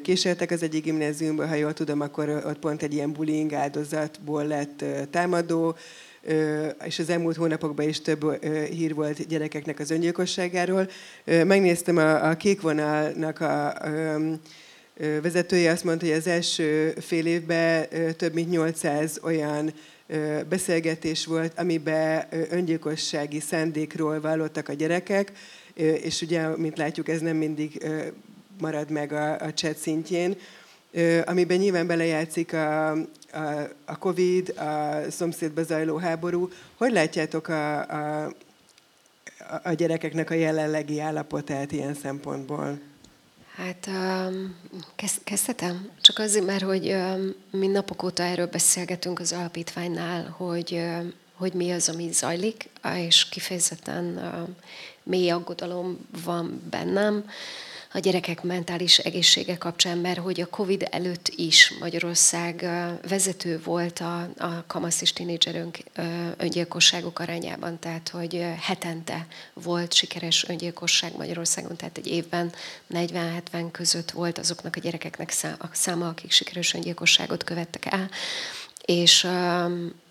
kísértek az egyik gimnáziumban, ha jól tudom, akkor ott pont egy ilyen bullying áldozatból lett támadó, és az elmúlt hónapokban is több hír volt gyerekeknek az öngyilkosságáról. Megnéztem a, a Kékvonalnak a, a vezetője, azt mondta, hogy az első fél évben több mint 800 olyan beszélgetés volt, amiben öngyilkossági szándékról vallottak a gyerekek, és ugye, mint látjuk, ez nem mindig marad meg a, a chat szintjén, amiben nyilván belejátszik a, a, a Covid, a szomszédba zajló háború. Hogy látjátok a, a, a gyerekeknek a jelenlegi állapotát ilyen szempontból? Hát um, kezd, kezdhetem? Csak azért, mert hogy um, mi napok óta erről beszélgetünk az alapítványnál, hogy, um, hogy mi az, ami zajlik, és kifejezetten mély aggodalom van bennem a gyerekek mentális egészsége kapcsán, mert hogy a Covid előtt is Magyarország vezető volt a, a kamasz és tínédzserünk öngyilkosságok arányában, tehát hogy hetente volt sikeres öngyilkosság Magyarországon, tehát egy évben 40-70 között volt azoknak a gyerekeknek száma, akik sikeres öngyilkosságot követtek el és,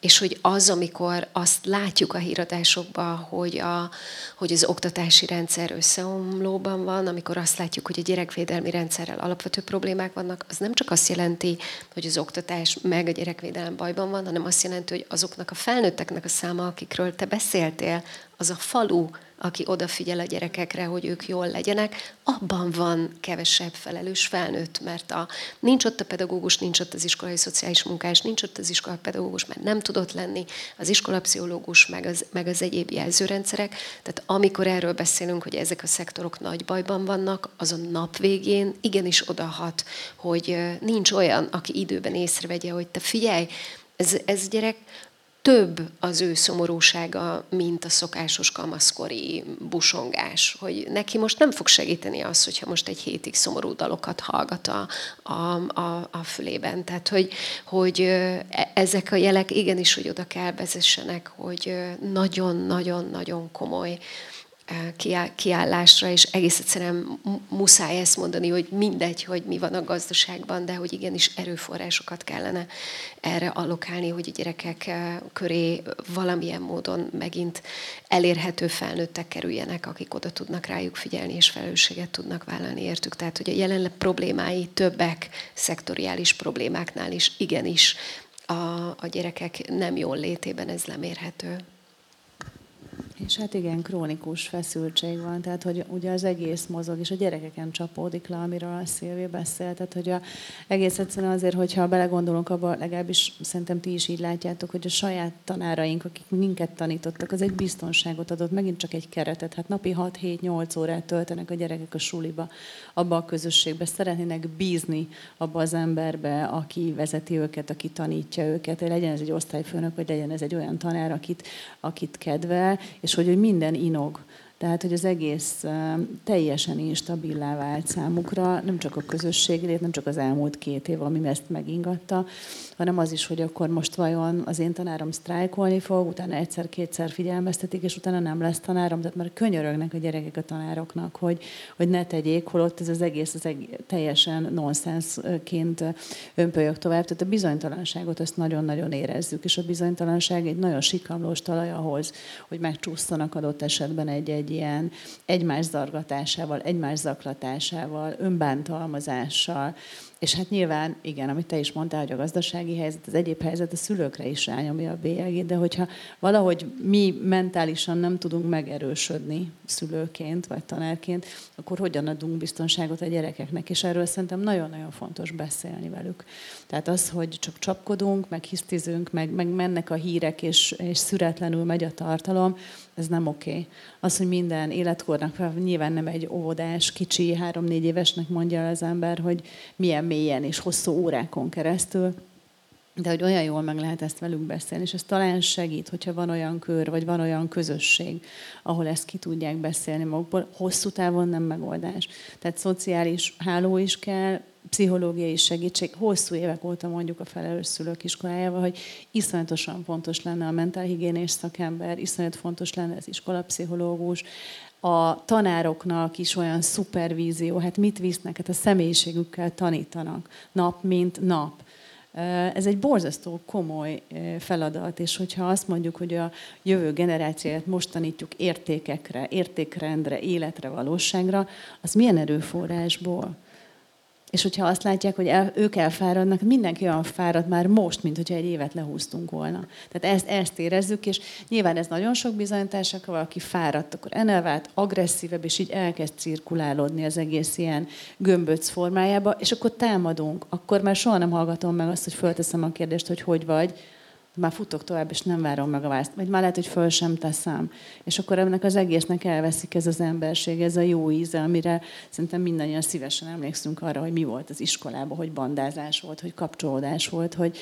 és hogy az, amikor azt látjuk a híradásokban, hogy, a, hogy az oktatási rendszer összeomlóban van, amikor azt látjuk, hogy a gyerekvédelmi rendszerrel alapvető problémák vannak, az nem csak azt jelenti, hogy az oktatás meg a gyerekvédelem bajban van, hanem azt jelenti, hogy azoknak a felnőtteknek a száma, akikről te beszéltél, az a falu, aki odafigyel a gyerekekre, hogy ők jól legyenek, abban van kevesebb felelős felnőtt, mert a, nincs ott a pedagógus, nincs ott az iskolai szociális munkás, nincs ott az iskolai pedagógus, mert nem tudott lenni, az iskolapszichológus, meg az, meg az egyéb jelzőrendszerek. Tehát amikor erről beszélünk, hogy ezek a szektorok nagy bajban vannak, az a nap végén igenis odahat, hogy nincs olyan, aki időben észrevegye, hogy te figyelj, ez, ez gyerek több az ő szomorúsága, mint a szokásos kamaszkori busongás. Hogy neki most nem fog segíteni az, hogyha most egy hétig szomorú dalokat hallgat a, a, a, a fülében. Tehát, hogy, hogy e, ezek a jelek igenis, hogy oda kell vezessenek, hogy nagyon-nagyon-nagyon komoly kiállásra, és egész egyszerűen muszáj ezt mondani, hogy mindegy, hogy mi van a gazdaságban, de hogy igenis erőforrásokat kellene erre allokálni, hogy a gyerekek köré valamilyen módon megint elérhető felnőttek kerüljenek, akik oda tudnak rájuk figyelni, és felelősséget tudnak vállalni értük. Tehát, hogy a jelenleg problémái többek szektoriális problémáknál is igenis a, a gyerekek nem jól létében ez lemérhető. És hát igen, krónikus feszültség van, tehát hogy ugye az egész mozog, és a gyerekeken csapódik le, amiről a Szilvi beszélt. Tehát, hogy a, egész egyszerűen azért, hogyha belegondolunk abba, legalábbis szerintem ti is így látjátok, hogy a saját tanáraink, akik minket tanítottak, az egy biztonságot adott, megint csak egy keretet. Hát napi 6-7-8 órát töltenek a gyerekek a suliba, abba a közösségbe, szeretnének bízni abba az emberbe, aki vezeti őket, aki tanítja őket, legyen ez egy osztályfőnök, vagy legyen ez egy olyan tanár, akit, akit kedvel, és hogy, hogy minden inog. Tehát, hogy az egész teljesen instabilá vált számukra, nem csak a közösség, nem csak az elmúlt két év, ami ezt megingatta, hanem az is, hogy akkor most vajon az én tanárom sztrájkolni fog, utána egyszer-kétszer figyelmeztetik, és utána nem lesz tanárom, tehát már könyörögnek a gyerekek a tanároknak, hogy, hogy ne tegyék, holott ez az egész az egész, teljesen nonsensként önpölyög tovább. Tehát a bizonytalanságot ezt nagyon-nagyon érezzük, és a bizonytalanság egy nagyon sikamlós talaj ahhoz, hogy megcsúsztanak adott esetben egy-egy ilyen egymás zargatásával, egymás zaklatásával, önbántalmazással, és hát nyilván, igen, amit te is mondtál, hogy a gazdasági helyzet, az egyéb helyzet a szülőkre is rányomja a bélyegét, de hogyha valahogy mi mentálisan nem tudunk megerősödni szülőként vagy tanárként, akkor hogyan adunk biztonságot a gyerekeknek? És erről szerintem nagyon-nagyon fontos beszélni velük. Tehát az, hogy csak csapkodunk, meg hisztizünk, meg, meg mennek a hírek, és, és szüretlenül megy a tartalom, ez nem oké. Okay. Az, hogy minden életkornak, nyilván nem egy óvodás, kicsi, három-négy évesnek mondja az ember, hogy milyen mélyen és hosszú órákon keresztül, de hogy olyan jól meg lehet ezt velük beszélni, és ez talán segít, hogyha van olyan kör, vagy van olyan közösség, ahol ezt ki tudják beszélni magukból. Hosszú távon nem megoldás. Tehát szociális háló is kell, pszichológiai segítség. Hosszú évek óta mondjuk a felelős szülők iskolájával, hogy iszonyatosan fontos lenne a mentálhigiénés szakember, iszonyat fontos lenne az iskolapszichológus, a tanároknak is olyan szupervízió, hát mit visznek, hát a személyiségükkel tanítanak nap mint nap. Ez egy borzasztó komoly feladat, és hogyha azt mondjuk, hogy a jövő generációját most tanítjuk értékekre, értékrendre, életre, valóságra, az milyen erőforrásból? És hogyha azt látják, hogy el, ők elfáradnak, mindenki olyan fárad már most, mint hogyha egy évet lehúztunk volna. Tehát ezt, ezt érezzük, és nyilván ez nagyon sok bizonyítás, ha valaki fáradt, akkor enervált, agresszívebb, és így elkezd cirkulálódni az egész ilyen gömböc formájába, és akkor támadunk. Akkor már soha nem hallgatom meg azt, hogy fölteszem a kérdést, hogy hogy vagy, már futok tovább, és nem várom meg a választ. Vagy már lehet, hogy föl sem teszem. És akkor ennek az egésznek elveszik ez az emberség, ez a jó íze, amire szerintem mindannyian szívesen emlékszünk arra, hogy mi volt az iskolában, hogy bandázás volt, hogy kapcsolódás volt, hogy,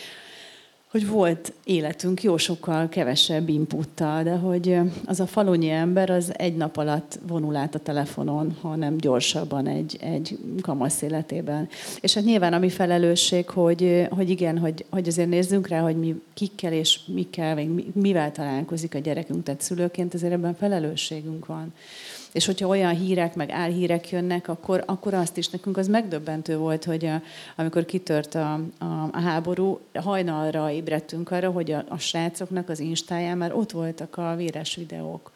hogy volt életünk jó sokkal kevesebb inputtal, de hogy az a falunyi ember az egy nap alatt vonul át a telefonon, hanem gyorsabban egy, egy kamasz életében. És hát nyilván a mi felelősség, hogy, hogy igen, hogy, hogy azért nézzünk rá, hogy mi kikkel és mikkel, mivel találkozik a gyerekünk, tehát szülőként azért ebben felelősségünk van. És hogyha olyan hírek, meg álhírek jönnek, akkor, akkor azt is nekünk az megdöbbentő volt, hogy a, amikor kitört a, a, a háború, hajnalra ébredtünk arra, hogy a, a srácoknak az instáján már ott voltak a véres videók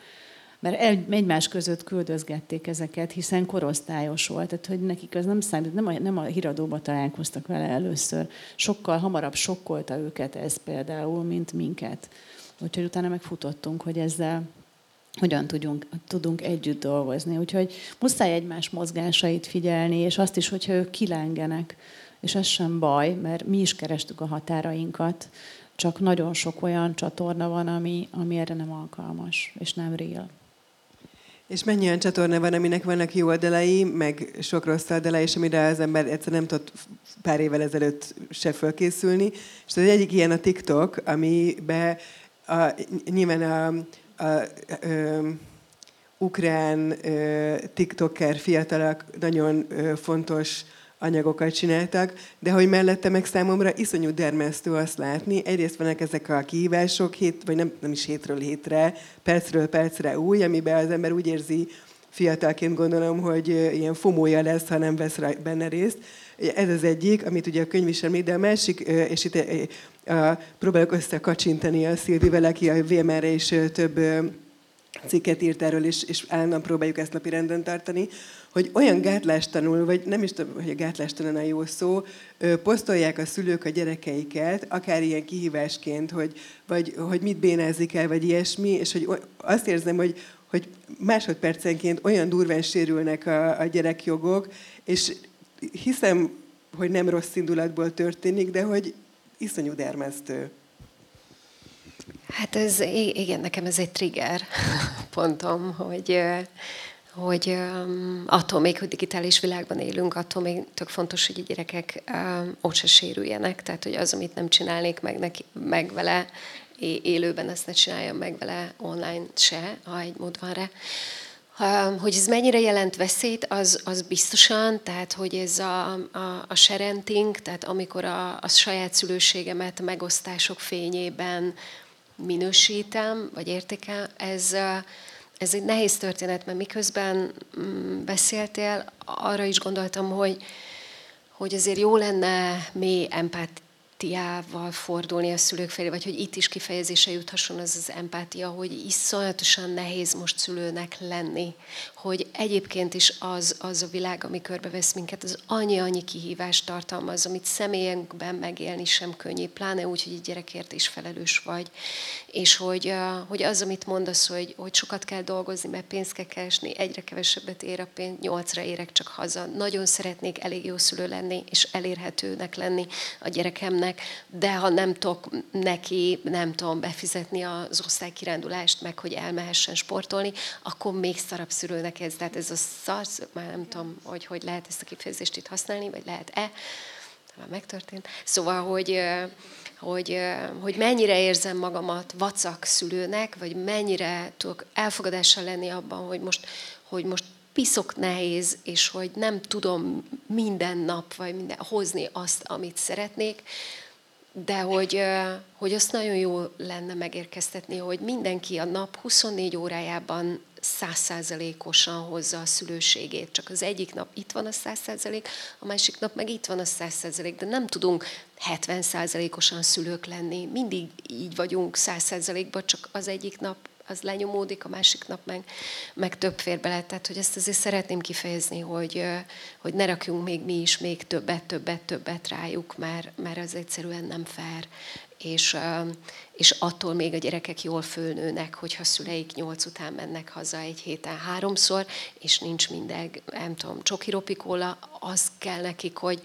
mert el, egymás között küldözgették ezeket, hiszen korosztályos volt, tehát hogy nekik az nem számít, nem a, nem a híradóba találkoztak vele először. Sokkal hamarabb sokkolta őket ez például, mint minket. Úgyhogy utána megfutottunk, hogy ezzel hogyan tudjunk, tudunk együtt dolgozni. Úgyhogy muszáj egymás mozgásait figyelni, és azt is, hogyha ők kilengenek. És ez sem baj, mert mi is kerestük a határainkat, csak nagyon sok olyan csatorna van, ami, ami erre nem alkalmas, és nem real. És mennyi olyan csatorna van, aminek vannak jó oldalai, meg sok rossz oldala, és amire az ember egyszer nem tudott pár évvel ezelőtt se fölkészülni. És az egyik ilyen a TikTok, amiben a, nyilván a, a, ö, ukrán ö, tiktoker fiatalok nagyon ö, fontos anyagokat csináltak, de hogy mellette meg számomra iszonyú dermesztő azt látni. Egyrészt vannak ezek a kihívások, hét, vagy nem, nem is hétről hétre, percről percre új, amiben az ember úgy érzi, fiatalként gondolom, hogy ilyen fomója lesz, ha nem vesz benne részt. Ez az egyik, amit ugye a könyv is említ, de a másik, és itt próbálok összekacsintani a Szilvivel, aki a VMR-re is több cikket írt erről, és, és állandóan próbáljuk ezt napi renden tartani, hogy olyan gátlástanul, vagy nem is tudom, hogy a gátlástalan a jó szó, posztolják a szülők a gyerekeiket, akár ilyen kihívásként, hogy, vagy, hogy mit bénázik el, vagy ilyesmi, és hogy azt érzem, hogy, hogy másodpercenként olyan durván sérülnek a, a gyerekjogok, és hiszem, hogy nem rossz indulatból történik, de hogy iszonyú dermesztő. Hát ez, igen, nekem ez egy trigger pontom, hogy, hogy attól még, hogy digitális világban élünk, attól még tök fontos, hogy a gyerekek ott se sérüljenek. Tehát, hogy az, amit nem csinálnék meg, neki, meg vele élőben, ezt ne csináljam meg vele online se, ha egy mód van rá. Hogy ez mennyire jelent veszélyt, az, az biztosan, tehát hogy ez a, a, a sharenting, tehát amikor a, a saját szülőségemet megosztások fényében minősítem, vagy értékel, ez, ez egy nehéz történet, mert miközben mm, beszéltél, arra is gondoltam, hogy, hogy azért jó lenne mély empát, empátiával fordulni a szülők felé, vagy hogy itt is kifejezése juthasson az az empátia, hogy iszonyatosan nehéz most szülőnek lenni, hogy egyébként is az, az a világ, ami körbevesz minket, az annyi-annyi kihívást tartalmaz, amit személyekben megélni sem könnyű, pláne úgy, hogy egy gyerekért is felelős vagy, és hogy, hogy az, amit mondasz, hogy, hogy sokat kell dolgozni, mert pénzt kell keresni, egyre kevesebbet ér a pénz, nyolcra érek csak haza. Nagyon szeretnék elég jó szülő lenni, és elérhetőnek lenni a gyerekemnek, de ha nem tudok neki, nem tudom, befizetni az osztálykirándulást, meg hogy elmehessen sportolni, akkor még szarabb szülőnek ez. Tehát ez a szarsz, már nem tudom, hogy hogy lehet ezt a kifejezést itt használni, vagy lehet-e, már megtörtént. Szóval, hogy, hogy, hogy mennyire érzem magamat vacak szülőnek, vagy mennyire tudok elfogadással lenni abban, hogy most, hogy most piszok nehéz, és hogy nem tudom minden nap vagy minden, hozni azt, amit szeretnék, de hogy, hogy azt nagyon jó lenne megérkeztetni, hogy mindenki a nap 24 órájában százszázalékosan hozza a szülőségét. Csak az egyik nap itt van a százszázalék, a másik nap meg itt van a százszázalék, de nem tudunk 70 százalékosan szülők lenni. Mindig így vagyunk százszázalékban, csak az egyik nap az lenyomódik, a másik nap meg, meg több fér bele. Tehát, hogy ezt azért szeretném kifejezni, hogy, hogy ne rakjunk még mi is még többet, többet, többet rájuk, mert, mert az egyszerűen nem fair. És, és attól még a gyerekek jól fölnőnek, hogyha szüleik nyolc után mennek haza egy héten háromszor, és nincs minden, nem tudom, csokiropikóla, az kell nekik, hogy,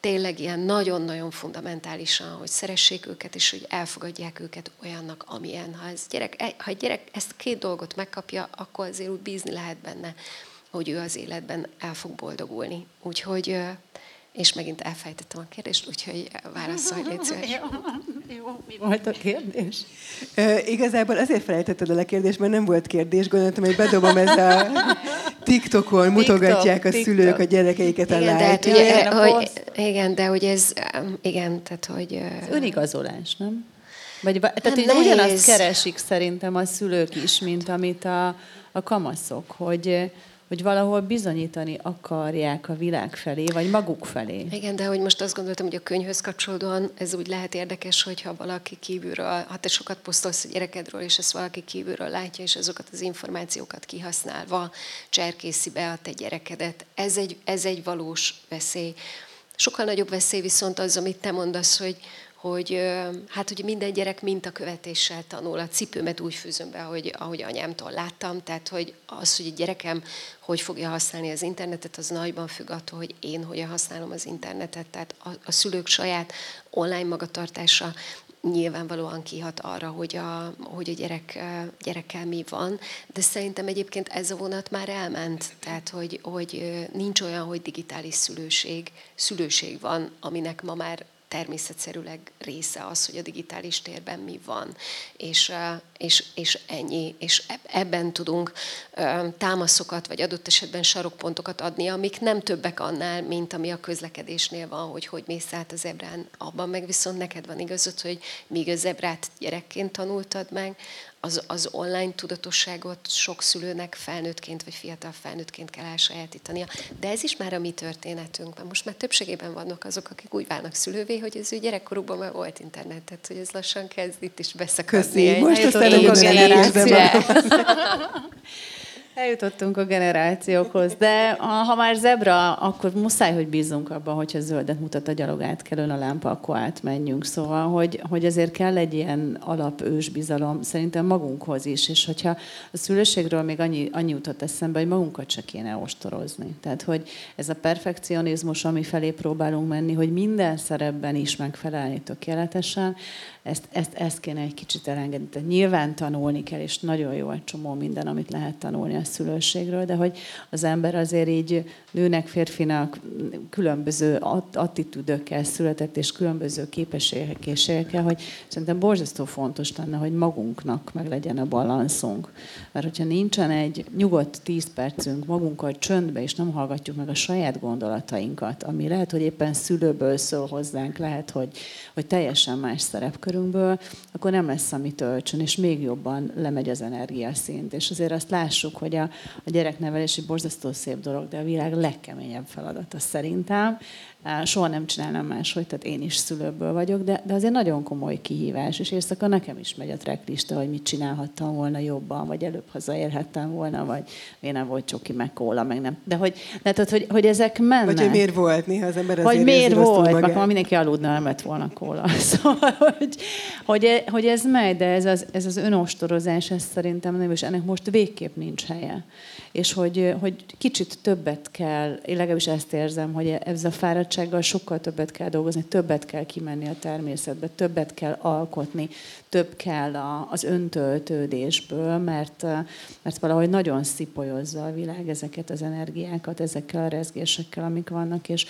tényleg ilyen nagyon-nagyon fundamentálisan, hogy szeressék őket, és hogy elfogadják őket olyannak, amilyen. Ha, ez gyerek, e, ha egy gyerek ezt két dolgot megkapja, akkor azért úgy bízni lehet benne, hogy ő az életben el fog boldogulni. Úgyhogy és megint elfejtettem a kérdést, úgyhogy válaszolj, légy szíves. Jó, mi volt a kérdés? E, igazából azért felejtetted el a kérdést, mert nem volt kérdés. Gondoltam, hogy bedobom ez a TikTokon, TikTok, mutogatják a TikTok. szülők a gyerekeiket igen, a de hát ugye, igen, hogy, igen, de hogy ez, igen, tehát hogy... Ez önigazolás, nem? Vagy, tehát nem ugyanazt keresik szerintem a szülők is, mint amit a, a kamaszok, hogy hogy valahol bizonyítani akarják a világ felé, vagy maguk felé. Igen, de hogy most azt gondoltam, hogy a könyvhöz kapcsolódóan ez úgy lehet érdekes, hogyha valaki kívülről, ha te sokat posztolsz a gyerekedről, és ezt valaki kívülről látja, és azokat az információkat kihasználva cserkészi be a te gyerekedet. Ez egy, ez egy valós veszély. Sokkal nagyobb veszély viszont az, amit te mondasz, hogy, hogy hát ugye minden gyerek mintakövetéssel tanul. A cipőmet úgy fűzöm be, ahogy, ahogy anyámtól láttam, tehát hogy az, hogy a gyerekem hogy fogja használni az internetet, az nagyban függ attól, hogy én hogyan használom az internetet. Tehát a, a szülők saját online magatartása nyilvánvalóan kihat arra, hogy a, hogy a gyerek, gyerekkel mi van, de szerintem egyébként ez a vonat már elment, tehát hogy, hogy nincs olyan, hogy digitális szülőség, szülőség van, aminek ma már természetszerűleg része az, hogy a digitális térben mi van, és, és, és ennyi, és ebben tudunk támaszokat, vagy adott esetben sarokpontokat adni, amik nem többek annál, mint ami a közlekedésnél van, hogy hogy mész át az ebrán. Abban meg viszont neked van igazod, hogy míg a zebrát gyerekként tanultad meg, az, az online tudatosságot sok szülőnek felnőttként vagy fiatal felnőttként kell elsajátítania. De ez is már a mi történetünkben. Most már többségében vannak azok, akik úgy válnak szülővé, hogy az ő gyerekkorukban már volt internet, tehát hogy ez lassan kezd itt is beszakadni. Köszi. Most aztán a generációba. Eljutottunk a generációkhoz, de ha már zebra, akkor muszáj, hogy bízunk abban, hogyha zöldet mutat a gyalog átkelőn a lámpa, akkor átmenjünk. Szóval, hogy, hogy azért kell egy ilyen alapős bizalom szerintem magunkhoz is, és hogyha a szülőségről még annyi, annyi jutott eszembe, hogy magunkat se kéne ostorozni. Tehát, hogy ez a perfekcionizmus, ami felé próbálunk menni, hogy minden szerepben is megfelelni tökéletesen, ezt, ezt, ezt kéne egy kicsit elengedni. Tehát nyilván tanulni kell, és nagyon jó egy csomó minden, amit lehet tanulni a szülőségről, de hogy az ember azért így nőnek, férfinak különböző attitűdökkel született, és különböző képességekkel, hogy szerintem borzasztó fontos lenne, hogy magunknak meg legyen a balanszunk. Mert hogyha nincsen egy nyugodt tíz percünk magunkkal csöndbe, és nem hallgatjuk meg a saját gondolatainkat, ami lehet, hogy éppen szülőből szól hozzánk, lehet, hogy, hogy teljesen más szerepkörünkből, akkor nem lesz, amit töltsön, és még jobban lemegy az energiaszint. És azért azt lássuk, hogy a, a gyereknevelési borzasztó szép dolog, de a világ legkeményebb feladata szerintem. Soha nem csinálnám máshogy, tehát én is szülőből vagyok, de, de azért nagyon komoly kihívás, és éjszaka nekem is megy a tracklista, hogy mit csinálhattam volna jobban, vagy előbb hazaérhettem volna, vagy miért nem volt csoki, meg kóla, meg nem. De hogy, tehát, hogy, hogy ezek mennek. Vagy hogy miért volt, néha az ember azért Vagy miért volt, meg ma mindenki aludna, nem lett volna kóla. Szóval, hogy, hogy, hogy ez megy, de ez az, ez az önostorozás, ez szerintem nem, és ennek most végképp nincs helye. És hogy, hogy kicsit többet kell, én legalábbis ezt érzem, hogy ez a fáradt fáradtsággal sokkal többet kell dolgozni, többet kell kimenni a természetbe, többet kell alkotni, több kell az öntöltődésből, mert, mert valahogy nagyon szipolyozza a világ ezeket az energiákat, ezekkel a rezgésekkel, amik vannak, és,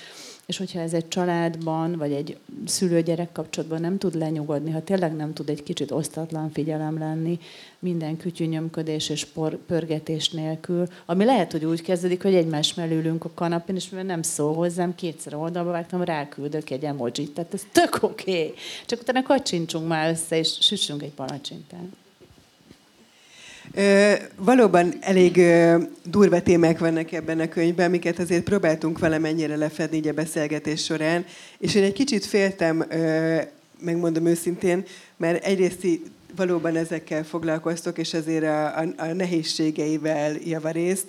és hogyha ez egy családban, vagy egy szülő-gyerek kapcsolatban nem tud lenyugodni, ha tényleg nem tud egy kicsit osztatlan figyelem lenni, minden kütyűnyömködés és por, pörgetés nélkül, ami lehet, hogy úgy kezdődik, hogy egymás mellé ülünk a kanapén, és mivel nem szól hozzám, kétszer oldalba vágtam, ráküldök egy emojit. Tehát ez tök oké. Okay. Csak utána kacsincsunk már össze, és süssünk egy palacsintát. Ö, valóban elég ö, durva témák vannak ebben a könyvben, amiket azért próbáltunk valamennyire lefedni így a beszélgetés során, és én egy kicsit féltem, ö, megmondom őszintén, mert egyrészt valóban ezekkel foglalkoztok, és azért a, a, a nehézségeivel javarészt.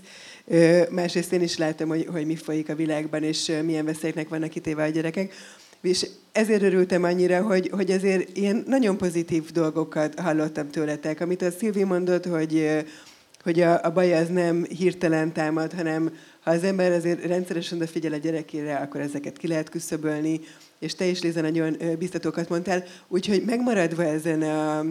Ö, másrészt én is látom, hogy, hogy mi folyik a világban, és milyen veszélyeknek vannak kitéve a gyerekek. És ezért örültem annyira, hogy, hogy azért ilyen nagyon pozitív dolgokat hallottam tőletek. Amit a Szilvi mondott, hogy, hogy a, a baj az nem hirtelen támad, hanem ha az ember azért rendszeresen odafigyel a gyerekére, akkor ezeket ki lehet küszöbölni, és te is, Liza, nagyon biztatókat mondtál. Úgyhogy megmaradva ezen a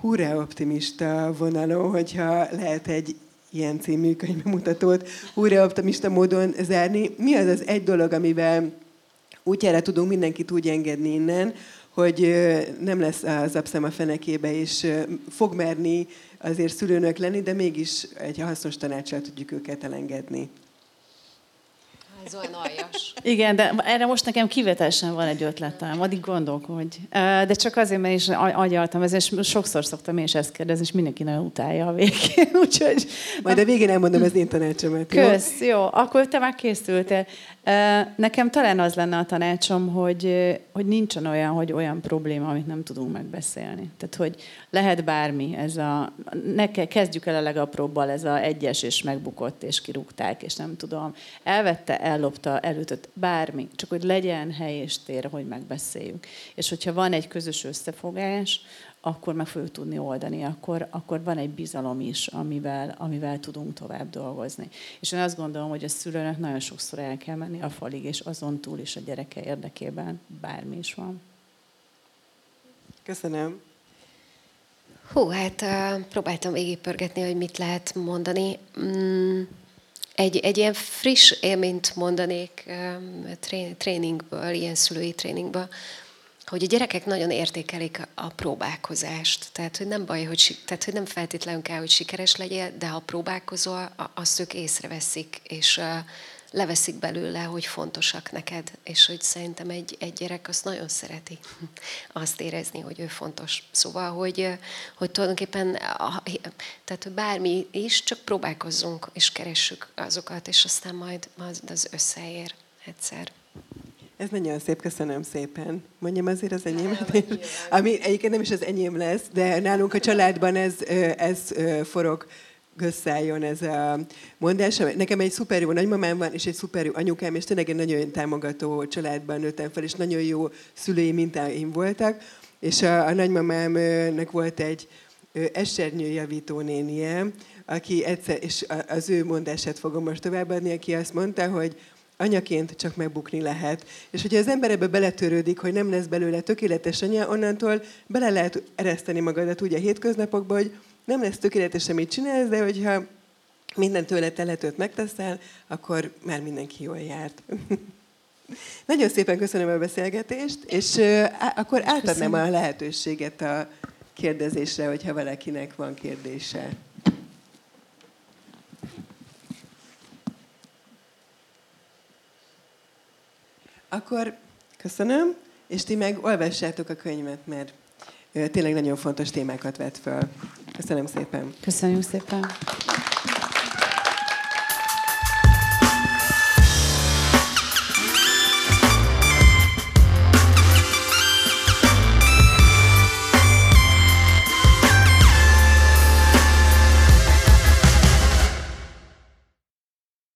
hurrá optimista vonalon, hogyha lehet egy ilyen című könyvbemutatót hurrá optimista módon zárni, mi az az egy dolog, amivel útjára tudunk mindenkit úgy engedni innen, hogy nem lesz az abszem a fenekébe, és fog merni azért szülőnök lenni, de mégis egy hasznos tanácsal tudjuk őket elengedni. Ez olyan aljas. Igen, de erre most nekem kivetesen van egy ötletem, addig gondolkodj. De csak azért, mert is agyaltam, ezért sokszor szoktam én is ezt kérdezni, és mindenki nagyon utálja a végén. Úgyhogy... Majd a végén elmondom az én tanácsomat. Kösz, jó? jó. Akkor te már készültél. Nekem talán az lenne a tanácsom, hogy, hogy nincsen olyan, hogy olyan probléma, amit nem tudunk megbeszélni. Tehát, hogy lehet bármi, ez a, ne kezdjük el a legapróbbal, ez a egyes és megbukott és kirúgták, és nem tudom. Elvette, ellopta, elütött, bármi. Csak hogy legyen hely és tér, hogy megbeszéljük. És hogyha van egy közös összefogás, akkor meg fogjuk tudni oldani, akkor, akkor van egy bizalom is, amivel, amivel tudunk tovább dolgozni. És én azt gondolom, hogy a szülőnek nagyon sokszor el kell menni a falig, és azon túl is a gyereke érdekében bármi is van. Köszönöm. Hú, hát uh, próbáltam végigpörgetni, hogy mit lehet mondani. Mm, egy, egy ilyen friss élményt mondanék tréningből, ilyen szülői tréningből, hogy a gyerekek nagyon értékelik a próbálkozást. Tehát, hogy nem baj, hogy, tehát, hogy nem feltétlenül kell, hogy sikeres legyél, de ha próbálkozol, azt ők észreveszik, és leveszik belőle, hogy fontosak neked, és hogy szerintem egy, egy gyerek azt nagyon szereti azt érezni, hogy ő fontos. Szóval, hogy, hogy tulajdonképpen tehát bármi is, csak próbálkozzunk és keressük azokat, és aztán majd az, összeér egyszer. Ez nagyon szép, köszönöm szépen. Mondjam azért az enyémet. Ami egyébként nem is az enyém lesz, de nálunk a családban ez, ez forog összeálljon ez a mondás. Nekem egy szuper jó nagymamám van, és egy szuper jó anyukám, és tényleg egy nagyon támogató családban nőttem fel, és nagyon jó szülői mintáim voltak. És a, a nagymamámnak volt egy esernyőjavító nénie, aki egyszer, és az ő mondását fogom most továbbadni, aki azt mondta, hogy anyaként csak megbukni lehet. És hogyha az ember ebbe beletörődik, hogy nem lesz belőle tökéletes anya, onnantól bele lehet ereszteni magadat úgy a hétköznapokba, hogy nem lesz tökéletes, amit csinálsz, de hogyha minden tőle teletőt megteszel, akkor már mindenki jól járt. Nagyon szépen köszönöm a beszélgetést, és akkor átadnám köszönöm. a lehetőséget a kérdezésre, hogyha valakinek van kérdése. Akkor köszönöm, és ti meg olvassátok a könyvet, mert tényleg nagyon fontos témákat vett föl. Köszönöm szépen. Köszönjük szépen.